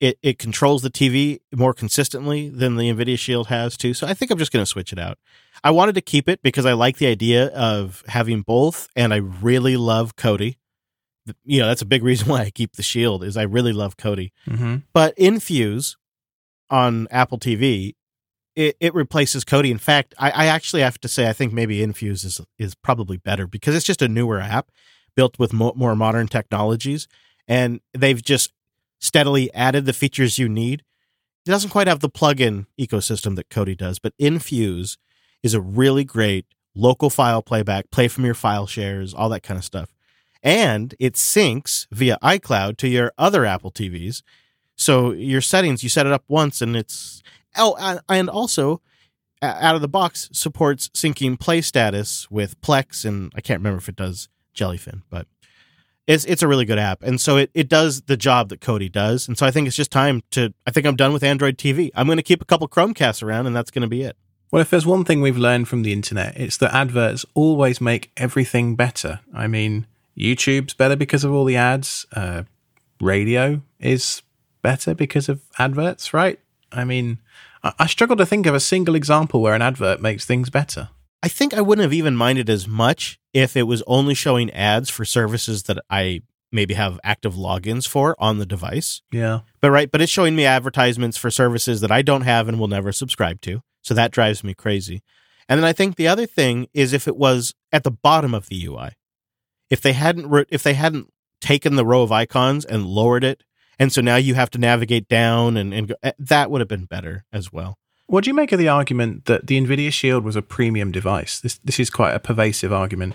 it it controls the TV more consistently than the Nvidia Shield has too. So I think I'm just going to switch it out. I wanted to keep it because I like the idea of having both, and I really love Kodi. You know, that's a big reason why I keep the Shield is I really love Kodi. Mm-hmm. But Infuse on Apple TV, it, it replaces Kodi. In fact, I, I actually have to say I think maybe Infuse is is probably better because it's just a newer app built with mo- more modern technologies, and they've just steadily added the features you need. It doesn't quite have the plugin ecosystem that Kodi does, but Infuse is a really great local file playback, play from your file shares, all that kind of stuff. And it syncs via iCloud to your other Apple TVs. So your settings, you set it up once and it's oh and also out of the box supports syncing play status with Plex and I can't remember if it does Jellyfin, but it's it's a really good app. And so it, it does the job that Kodi does. And so I think it's just time to I think I'm done with Android TV. I'm going to keep a couple Chromecasts around and that's going to be it. Well, if there's one thing we've learned from the internet, it's that adverts always make everything better. I mean, YouTube's better because of all the ads. Uh, radio is better because of adverts, right? I mean, I, I struggle to think of a single example where an advert makes things better. I think I wouldn't have even minded as much if it was only showing ads for services that I maybe have active logins for on the device. Yeah. But right, but it's showing me advertisements for services that I don't have and will never subscribe to. So that drives me crazy. And then I think the other thing is if it was at the bottom of the UI. If they hadn't re- if they hadn't taken the row of icons and lowered it and so now you have to navigate down and, and go, eh, that would have been better as well. What do you make of the argument that the Nvidia Shield was a premium device? This this is quite a pervasive argument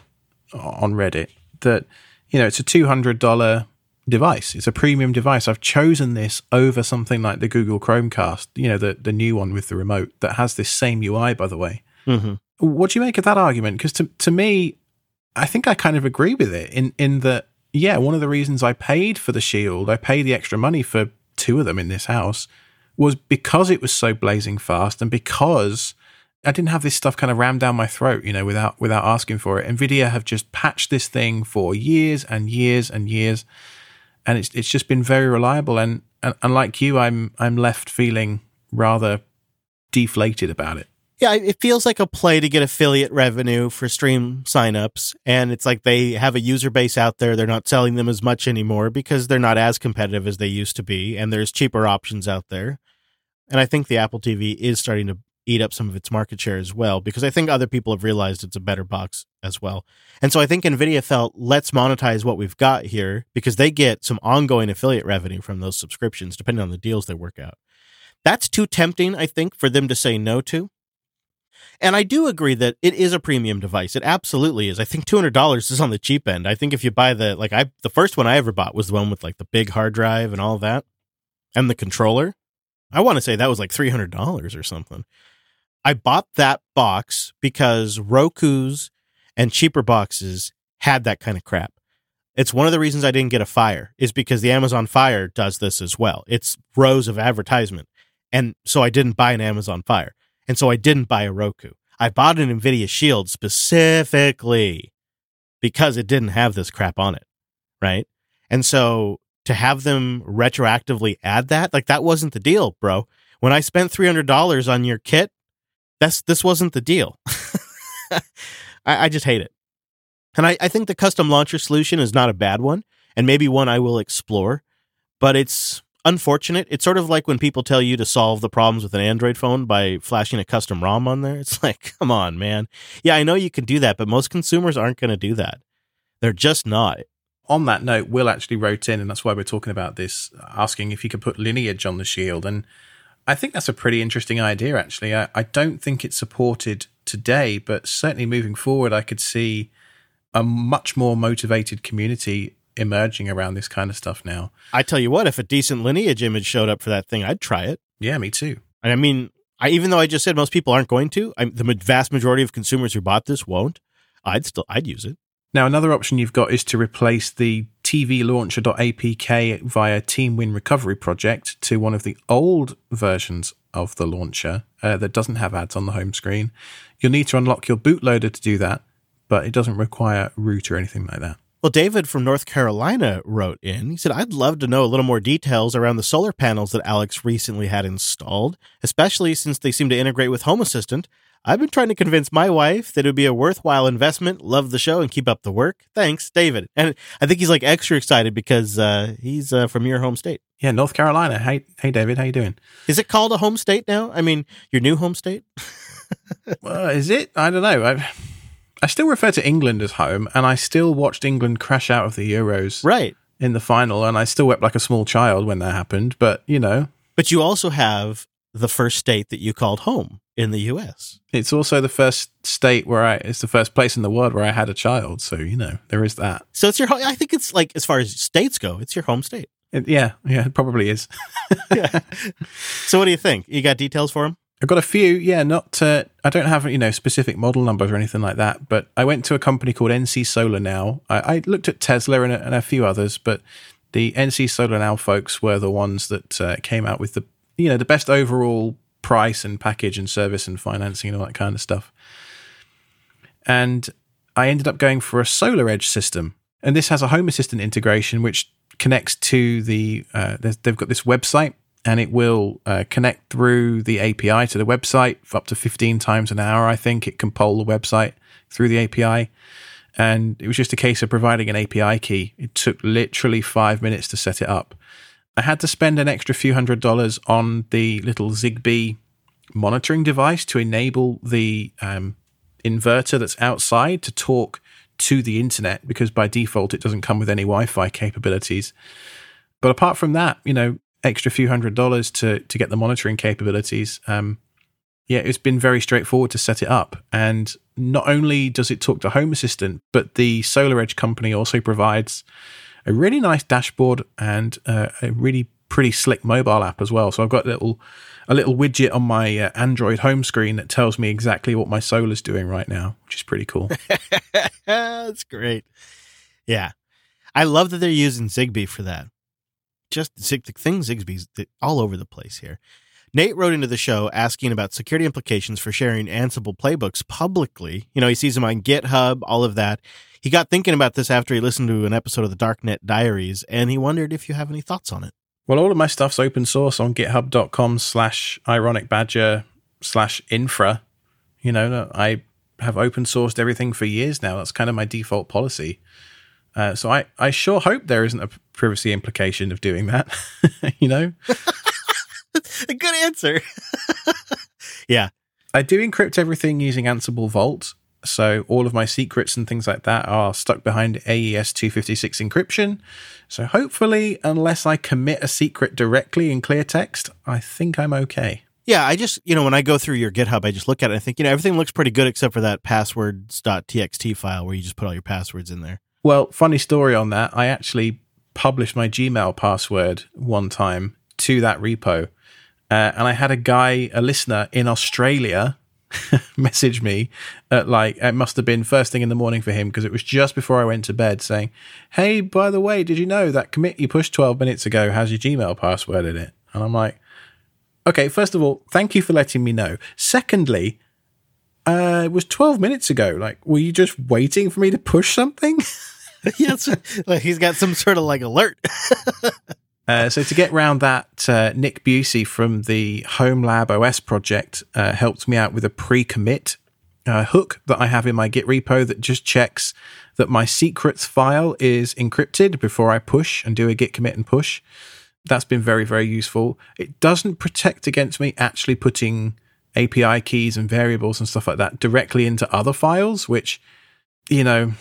on Reddit that you know it's a two hundred dollar device. It's a premium device. I've chosen this over something like the Google Chromecast, you know, the the new one with the remote that has this same UI, by the way. Mm-hmm. What do you make of that argument? Because to to me, I think I kind of agree with it in in that yeah, one of the reasons I paid for the Shield, I paid the extra money for two of them in this house was because it was so blazing fast and because I didn't have this stuff kind of rammed down my throat, you know, without without asking for it. Nvidia have just patched this thing for years and years and years, and it's it's just been very reliable. And and, and like you, I'm I'm left feeling rather deflated about it. Yeah, it feels like a play to get affiliate revenue for stream signups. And it's like they have a user base out there. They're not selling them as much anymore because they're not as competitive as they used to be. And there's cheaper options out there. And I think the Apple TV is starting to eat up some of its market share as well because I think other people have realized it's a better box as well. And so I think Nvidia felt let's monetize what we've got here because they get some ongoing affiliate revenue from those subscriptions depending on the deals they work out. That's too tempting I think for them to say no to. And I do agree that it is a premium device. It absolutely is. I think two hundred dollars is on the cheap end. I think if you buy the like I the first one I ever bought was the one with like the big hard drive and all that, and the controller. I want to say that was like three hundred dollars or something. I bought that box because Roku's and cheaper boxes had that kind of crap. It's one of the reasons I didn't get a Fire is because the Amazon Fire does this as well. It's rows of advertisement. And so I didn't buy an Amazon Fire. And so I didn't buy a Roku. I bought an Nvidia Shield specifically because it didn't have this crap on it. Right. And so to have them retroactively add that, like that wasn't the deal, bro. When I spent $300 on your kit, that's, this wasn't the deal. I, I just hate it. And I, I think the custom launcher solution is not a bad one and maybe one I will explore, but it's unfortunate. It's sort of like when people tell you to solve the problems with an Android phone by flashing a custom ROM on there. It's like, come on, man. Yeah, I know you can do that, but most consumers aren't going to do that. They're just not. On that note, Will actually wrote in, and that's why we're talking about this, asking if you could put lineage on the Shield. And I think that's a pretty interesting idea, actually. I, I don't think it's supported today, but certainly moving forward, I could see a much more motivated community emerging around this kind of stuff now. I tell you what, if a decent lineage image showed up for that thing, I'd try it. Yeah, me too. I mean, I even though I just said most people aren't going to, I, the vast majority of consumers who bought this won't. I'd still I'd use it. Now, another option you've got is to replace the TV launcher.apk via TeamWin Recovery Project to one of the old versions of the launcher uh, that doesn't have ads on the home screen. You'll need to unlock your bootloader to do that, but it doesn't require root or anything like that. Well, David from North Carolina wrote in. He said, I'd love to know a little more details around the solar panels that Alex recently had installed, especially since they seem to integrate with Home Assistant. I've been trying to convince my wife that it would be a worthwhile investment. Love the show and keep up the work. Thanks, David. And I think he's like extra excited because uh, he's uh, from your home state. Yeah, North Carolina. Hey, hey, David, how you doing? Is it called a home state now? I mean, your new home state? well, is it? I don't know. I've... I still refer to England as home, and I still watched England crash out of the Euros right in the final, and I still wept like a small child when that happened. But you know, but you also have the first state that you called home in the U.S. It's also the first state where I. It's the first place in the world where I had a child. So you know, there is that. So it's your. I think it's like as far as states go, it's your home state. It, yeah, yeah, it probably is. yeah. So what do you think? You got details for him? I've got a few, yeah. Not, uh, I don't have you know specific model numbers or anything like that. But I went to a company called NC Solar Now. I, I looked at Tesla and a, and a, few others, but the NC Solar Now folks were the ones that uh, came out with the you know the best overall price and package and service and financing and all that kind of stuff. And I ended up going for a Solar Edge system, and this has a Home Assistant integration which connects to the. Uh, they've got this website and it will uh, connect through the API to the website for up to 15 times an hour. I think it can poll the website through the API. And it was just a case of providing an API key. It took literally five minutes to set it up. I had to spend an extra few hundred dollars on the little Zigbee monitoring device to enable the um, inverter that's outside to talk to the internet because by default it doesn't come with any Wi Fi capabilities. But apart from that, you know, extra few hundred dollars to to get the monitoring capabilities. Um, yeah, it's been very straightforward to set it up. And not only does it talk to Home Assistant, but the Solar Edge company also provides a really nice dashboard and uh, a really pretty slick mobile app as well. So I've got a little a little widget on my uh, Android home screen that tells me exactly what my solar's doing right now, which is pretty cool. That's great. Yeah. I love that they're using Zigbee for that just the thing Zigbee's all over the place here. Nate wrote into the show asking about security implications for sharing Ansible playbooks publicly. You know, he sees them on GitHub, all of that. He got thinking about this after he listened to an episode of the Darknet Diaries, and he wondered if you have any thoughts on it. Well, all of my stuff's open source on github.com slash ironic badger slash infra. You know, I have open sourced everything for years now. That's kind of my default policy. Uh, so I, I sure hope there isn't a privacy implication of doing that. you know, answer. yeah, I do encrypt everything using Ansible Vault. So all of my secrets and things like that are stuck behind AES 256 encryption. So hopefully, unless I commit a secret directly in clear text, I think I'm okay. Yeah, I just, you know, when I go through your GitHub, I just look at it and I think, you know, everything looks pretty good except for that passwords.txt file where you just put all your passwords in there. Well, funny story on that. I actually published my Gmail password one time to that repo. Uh, and I had a guy, a listener in Australia, message me at like, it must have been first thing in the morning for him because it was just before I went to bed saying, Hey, by the way, did you know that commit you pushed 12 minutes ago has your Gmail password in it? And I'm like, okay, first of all, thank you for letting me know. Secondly, uh, it was 12 minutes ago. Like, were you just waiting for me to push something? yes, like he's got some sort of like alert. Uh, so to get around that, uh, Nick Busey from the Home Lab OS project uh, helped me out with a pre-commit uh, hook that I have in my Git repo that just checks that my secrets file is encrypted before I push and do a Git commit and push. That's been very, very useful. It doesn't protect against me actually putting API keys and variables and stuff like that directly into other files, which, you know,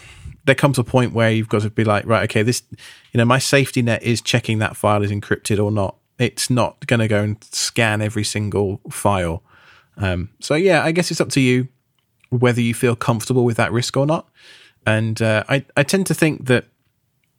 there comes a point where you've got to be like, right, okay, this, you know, my safety net is checking that file is encrypted or not. It's not going to go and scan every single file. Um, so yeah, I guess it's up to you whether you feel comfortable with that risk or not. And uh, I, I tend to think that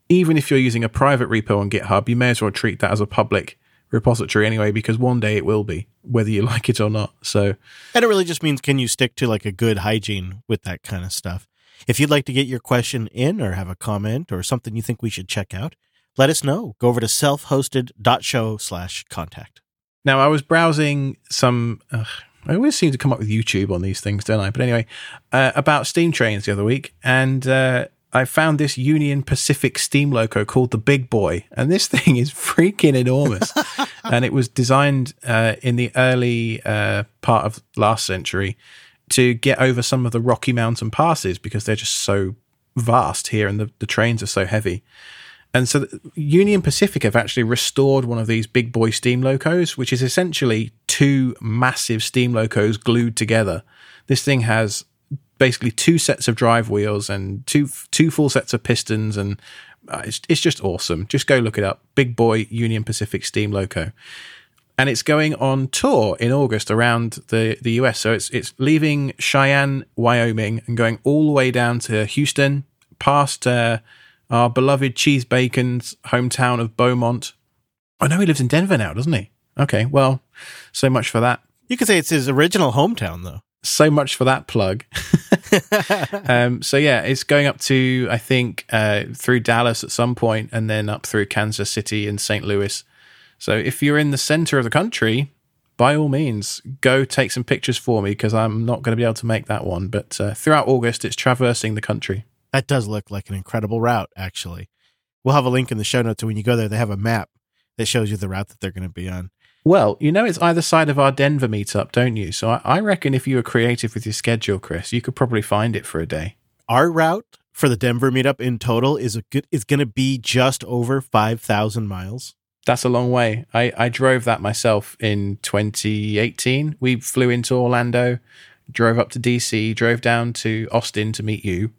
even if you're using a private repo on GitHub, you may as well treat that as a public repository anyway, because one day it will be, whether you like it or not. So, and it really just means can you stick to like a good hygiene with that kind of stuff? If you'd like to get your question in or have a comment or something you think we should check out, let us know. Go over to self-hosted.show slash contact. Now, I was browsing some. Uh, I always seem to come up with YouTube on these things, don't I? But anyway, uh, about steam trains the other week, and uh, I found this Union Pacific steam loco called the Big Boy, and this thing is freaking enormous. and it was designed uh, in the early uh, part of last century to get over some of the Rocky Mountain passes because they're just so vast here and the, the trains are so heavy. And so Union Pacific have actually restored one of these big boy steam locos, which is essentially two massive steam locos glued together. This thing has basically two sets of drive wheels and two two full sets of pistons and uh, it's, it's just awesome. Just go look it up. Big boy Union Pacific steam loco and it's going on tour in August around the, the US. So it's it's leaving Cheyenne, Wyoming, and going all the way down to Houston, past uh, our beloved Cheese Bacon's hometown of Beaumont. I know he lives in Denver now, doesn't he? Okay, well, so much for that. You could say it's his original hometown, though. So much for that plug. um, so yeah, it's going up to I think uh, through Dallas at some point, and then up through Kansas City and St. Louis so if you're in the center of the country, by all means, go take some pictures for me because I'm not going to be able to make that one. But uh, throughout August, it's traversing the country. That does look like an incredible route, actually. We'll have a link in the show notes. So when you go there, they have a map that shows you the route that they're going to be on. Well, you know, it's either side of our Denver meetup, don't you? So I, I reckon if you were creative with your schedule, Chris, you could probably find it for a day. Our route for the Denver meetup in total is a good is going to be just over 5,000 miles that's a long way. I, I drove that myself in 2018. We flew into Orlando, drove up to DC, drove down to Austin to meet you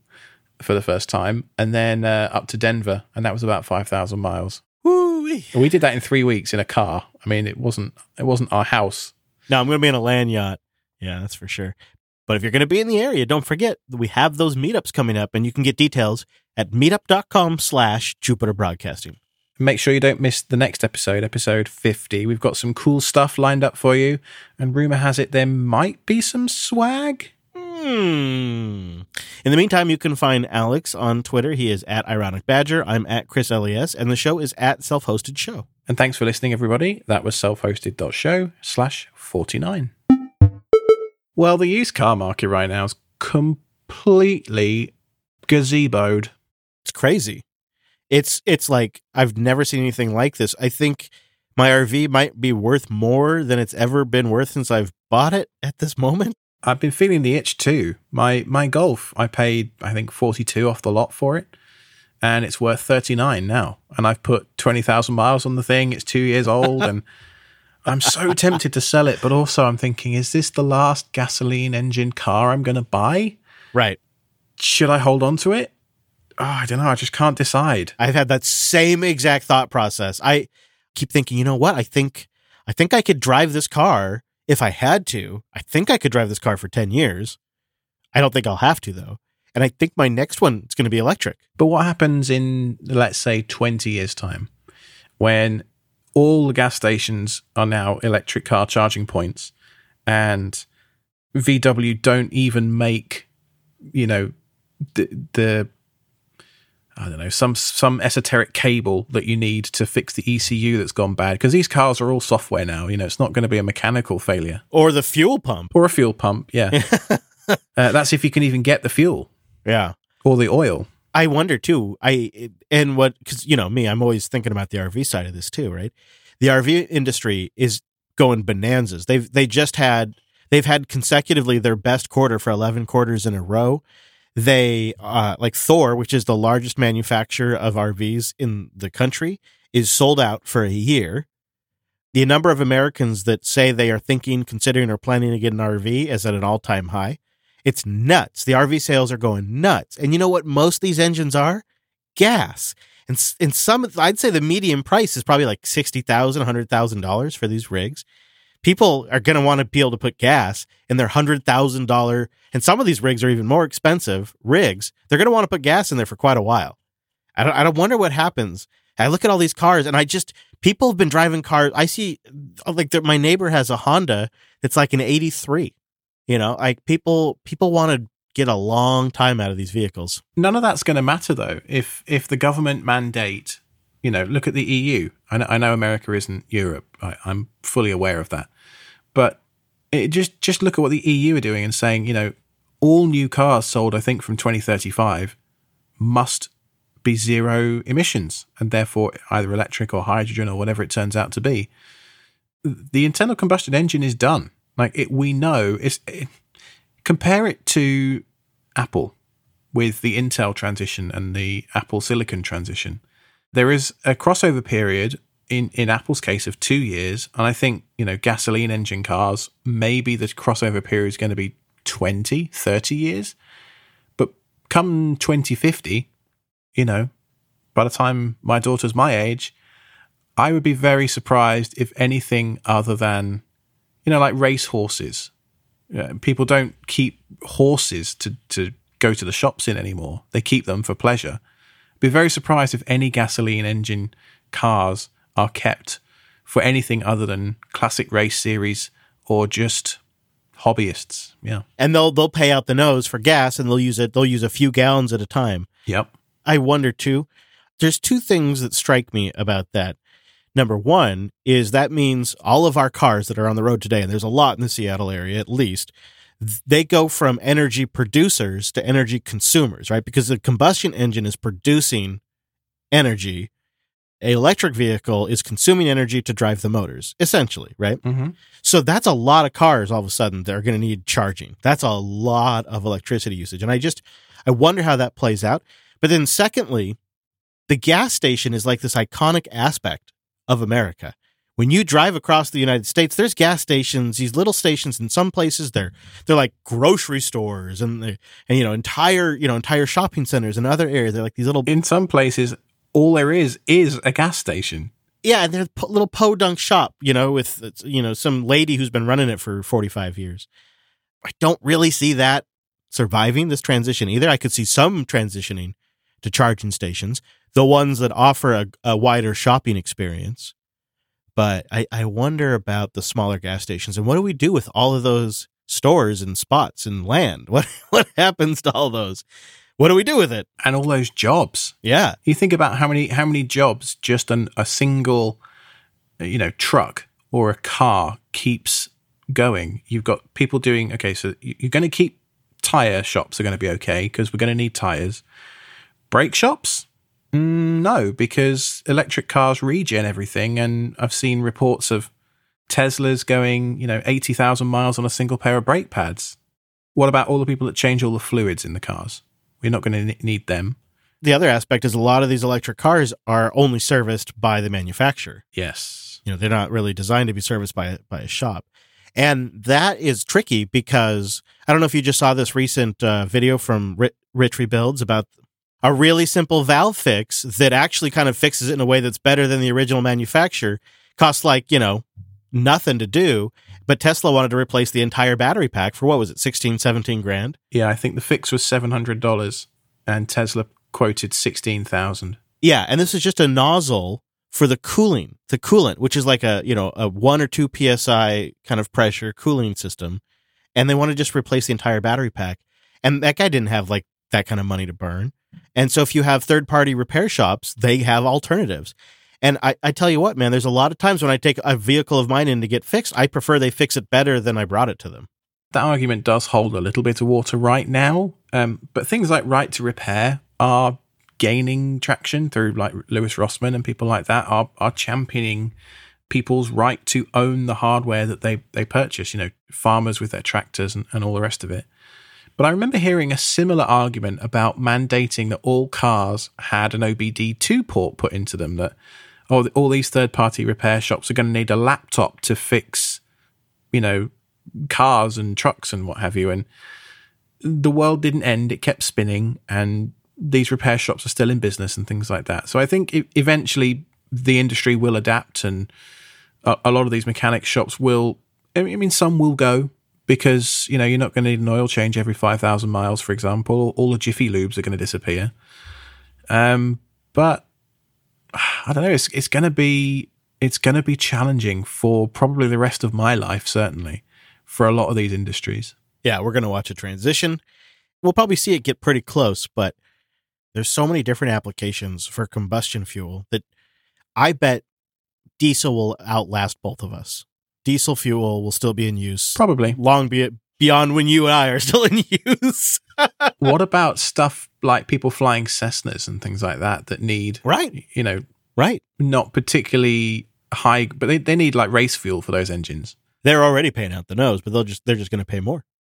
for the first time, and then uh, up to Denver, and that was about 5,000 miles. Woo-wee. We did that in three weeks in a car. I mean, it wasn't it wasn't our house. No, I'm going to be in a land yacht. Yeah, that's for sure. But if you're going to be in the area, don't forget we have those meetups coming up, and you can get details at meetup.com slash Jupiter Broadcasting. Make sure you don't miss the next episode, episode 50. We've got some cool stuff lined up for you, and rumor has it there might be some swag. Hmm. In the meantime, you can find Alex on Twitter. He is at Ironic Badger. I'm at ChrisLAS, and the show is at Self Hosted Show. And thanks for listening, everybody. That was self-hosted.show slash 49. Well, the used car market right now is completely gazeboed. It's crazy. It's it's like I've never seen anything like this. I think my RV might be worth more than it's ever been worth since I've bought it at this moment. I've been feeling the itch too. My my Golf, I paid I think 42 off the lot for it and it's worth 39 now. And I've put 20,000 miles on the thing. It's 2 years old and I'm so tempted to sell it, but also I'm thinking is this the last gasoline engine car I'm going to buy? Right. Should I hold on to it? Oh, I don't know. I just can't decide. I've had that same exact thought process. I keep thinking, you know what? I think I think I could drive this car if I had to. I think I could drive this car for 10 years. I don't think I'll have to though. And I think my next one is going to be electric. But what happens in, let's say, 20 years' time when all the gas stations are now electric car charging points and VW don't even make, you know, the, the I don't know, some some esoteric cable that you need to fix the ECU that's gone bad because these cars are all software now. You know, it's not going to be a mechanical failure Or the fuel pump. or a fuel pump. Yeah, uh, that's if you can even get the fuel Yeah. or the oil. I wonder too. I and what because you know me, I'm always thinking about the RV side of this too, right? The RV industry is going bonanzas. They've they just had they've had consecutively their best quarter for 11 quarters in a row. They uh, like Thor, which is the largest manufacturer of RVs in the country, is sold out for a year. The number of Americans that say they are thinking, considering, or planning to get an RV is at an all time high. It's nuts. The RV sales are going nuts. And you know what most of these engines are? Gas. And in some, I'd say the median price is probably like $60,000, $100,000 for these rigs. People are going to want to be able to put gas in their $100,000, and some of these rigs are even more expensive rigs. They're going to want to put gas in there for quite a while. I don't, I don't wonder what happens. I look at all these cars and I just, people have been driving cars. I see, uh, like, my neighbor has a Honda that's like an 83. You know, like people people want to get a long time out of these vehicles. None of that's going to matter though if if the government mandate. You know, look at the EU. I know, I know America isn't Europe. I, I'm fully aware of that, but it just just look at what the EU are doing and saying. You know, all new cars sold, I think, from 2035 must be zero emissions and therefore either electric or hydrogen or whatever it turns out to be. The internal combustion engine is done. Like it, we know it's it, compare it to Apple with the Intel transition and the Apple Silicon transition. There is a crossover period in, in Apple's case of two years. And I think, you know, gasoline engine cars, maybe the crossover period is going to be 20, 30 years. But come 2050, you know, by the time my daughter's my age, I would be very surprised if anything other than, you know, like race horses. People don't keep horses to, to go to the shops in anymore. They keep them for pleasure. Be very surprised if any gasoline engine cars are kept for anything other than classic race series or just hobbyists. Yeah. And they'll they'll pay out the nose for gas and they'll use it they'll use a few gallons at a time. Yep. I wonder too. There's two things that strike me about that. Number one is that means all of our cars that are on the road today, and there's a lot in the Seattle area at least, they go from energy producers to energy consumers, right? Because the combustion engine is producing energy. A electric vehicle is consuming energy to drive the motors, essentially, right? Mm-hmm. So that's a lot of cars all of a sudden that are going to need charging. That's a lot of electricity usage. And I just, I wonder how that plays out. But then, secondly, the gas station is like this iconic aspect of America. When you drive across the United States, there's gas stations, these little stations. In some places, they're they're like grocery stores and they, and you know entire you know entire shopping centers. In other areas, they're like these little In some places, all there is is a gas station. yeah, they're a little podunk shop, you know, with you know some lady who's been running it for forty five years. I don't really see that surviving this transition either. I could see some transitioning to charging stations, the ones that offer a, a wider shopping experience. But I, I wonder about the smaller gas stations and what do we do with all of those stores and spots and land? What what happens to all those? What do we do with it? And all those jobs. Yeah. You think about how many how many jobs just an, a single, you know, truck or a car keeps going. You've got people doing okay. So you- you're going to keep tire shops are going to be okay because we're going to need tires. Brake shops, Mm, no, because electric cars regen everything, and I've seen reports of Teslas going, you know, eighty thousand miles on a single pair of brake pads. What about all the people that change all the fluids in the cars? We're not going to need them. The other aspect is a lot of these electric cars are only serviced by the manufacturer. Yes. You know, they're not really designed to be serviced by a, by a shop. And that is tricky because I don't know if you just saw this recent uh, video from Rich Rebuilds about a really simple valve fix that actually kind of fixes it in a way that's better than the original manufacturer. Costs like, you know, nothing to do, But Tesla wanted to replace the entire battery pack for what was it, 16, 17 grand? Yeah, I think the fix was seven hundred dollars, and Tesla quoted sixteen thousand. Yeah, and this is just a nozzle for the cooling, the coolant, which is like a you know a one or two psi kind of pressure cooling system, and they want to just replace the entire battery pack. And that guy didn't have like that kind of money to burn. And so if you have third party repair shops, they have alternatives. And I, I tell you what, man, there's a lot of times when I take a vehicle of mine in to get fixed, I prefer they fix it better than I brought it to them. That argument does hold a little bit of water right now, um, but things like right to repair are gaining traction through like Louis Rossmann and people like that are are championing people's right to own the hardware that they they purchase. You know, farmers with their tractors and, and all the rest of it. But I remember hearing a similar argument about mandating that all cars had an OBD2 port put into them. That oh, all these third party repair shops are going to need a laptop to fix, you know, cars and trucks and what have you. And the world didn't end; it kept spinning, and these repair shops are still in business and things like that. So I think eventually the industry will adapt, and a lot of these mechanic shops will. I mean, some will go because you know you're not going to need an oil change every five thousand miles, for example. All the Jiffy lubes are going to disappear. Um, but I don't know. It's it's going to be it's going to be challenging for probably the rest of my life, certainly for a lot of these industries. Yeah, we're going to watch a transition. We'll probably see it get pretty close, but there's so many different applications for combustion fuel that I bet diesel will outlast both of us. Diesel fuel will still be in use Probably. long be it beyond when you and I are still in use. what about stuff like people flying Cessnas and things like that that need, right, you know, right. not particularly high, but they, they need like race fuel for those engines. They're already paying out the nose, but they'll just they're just going to pay more.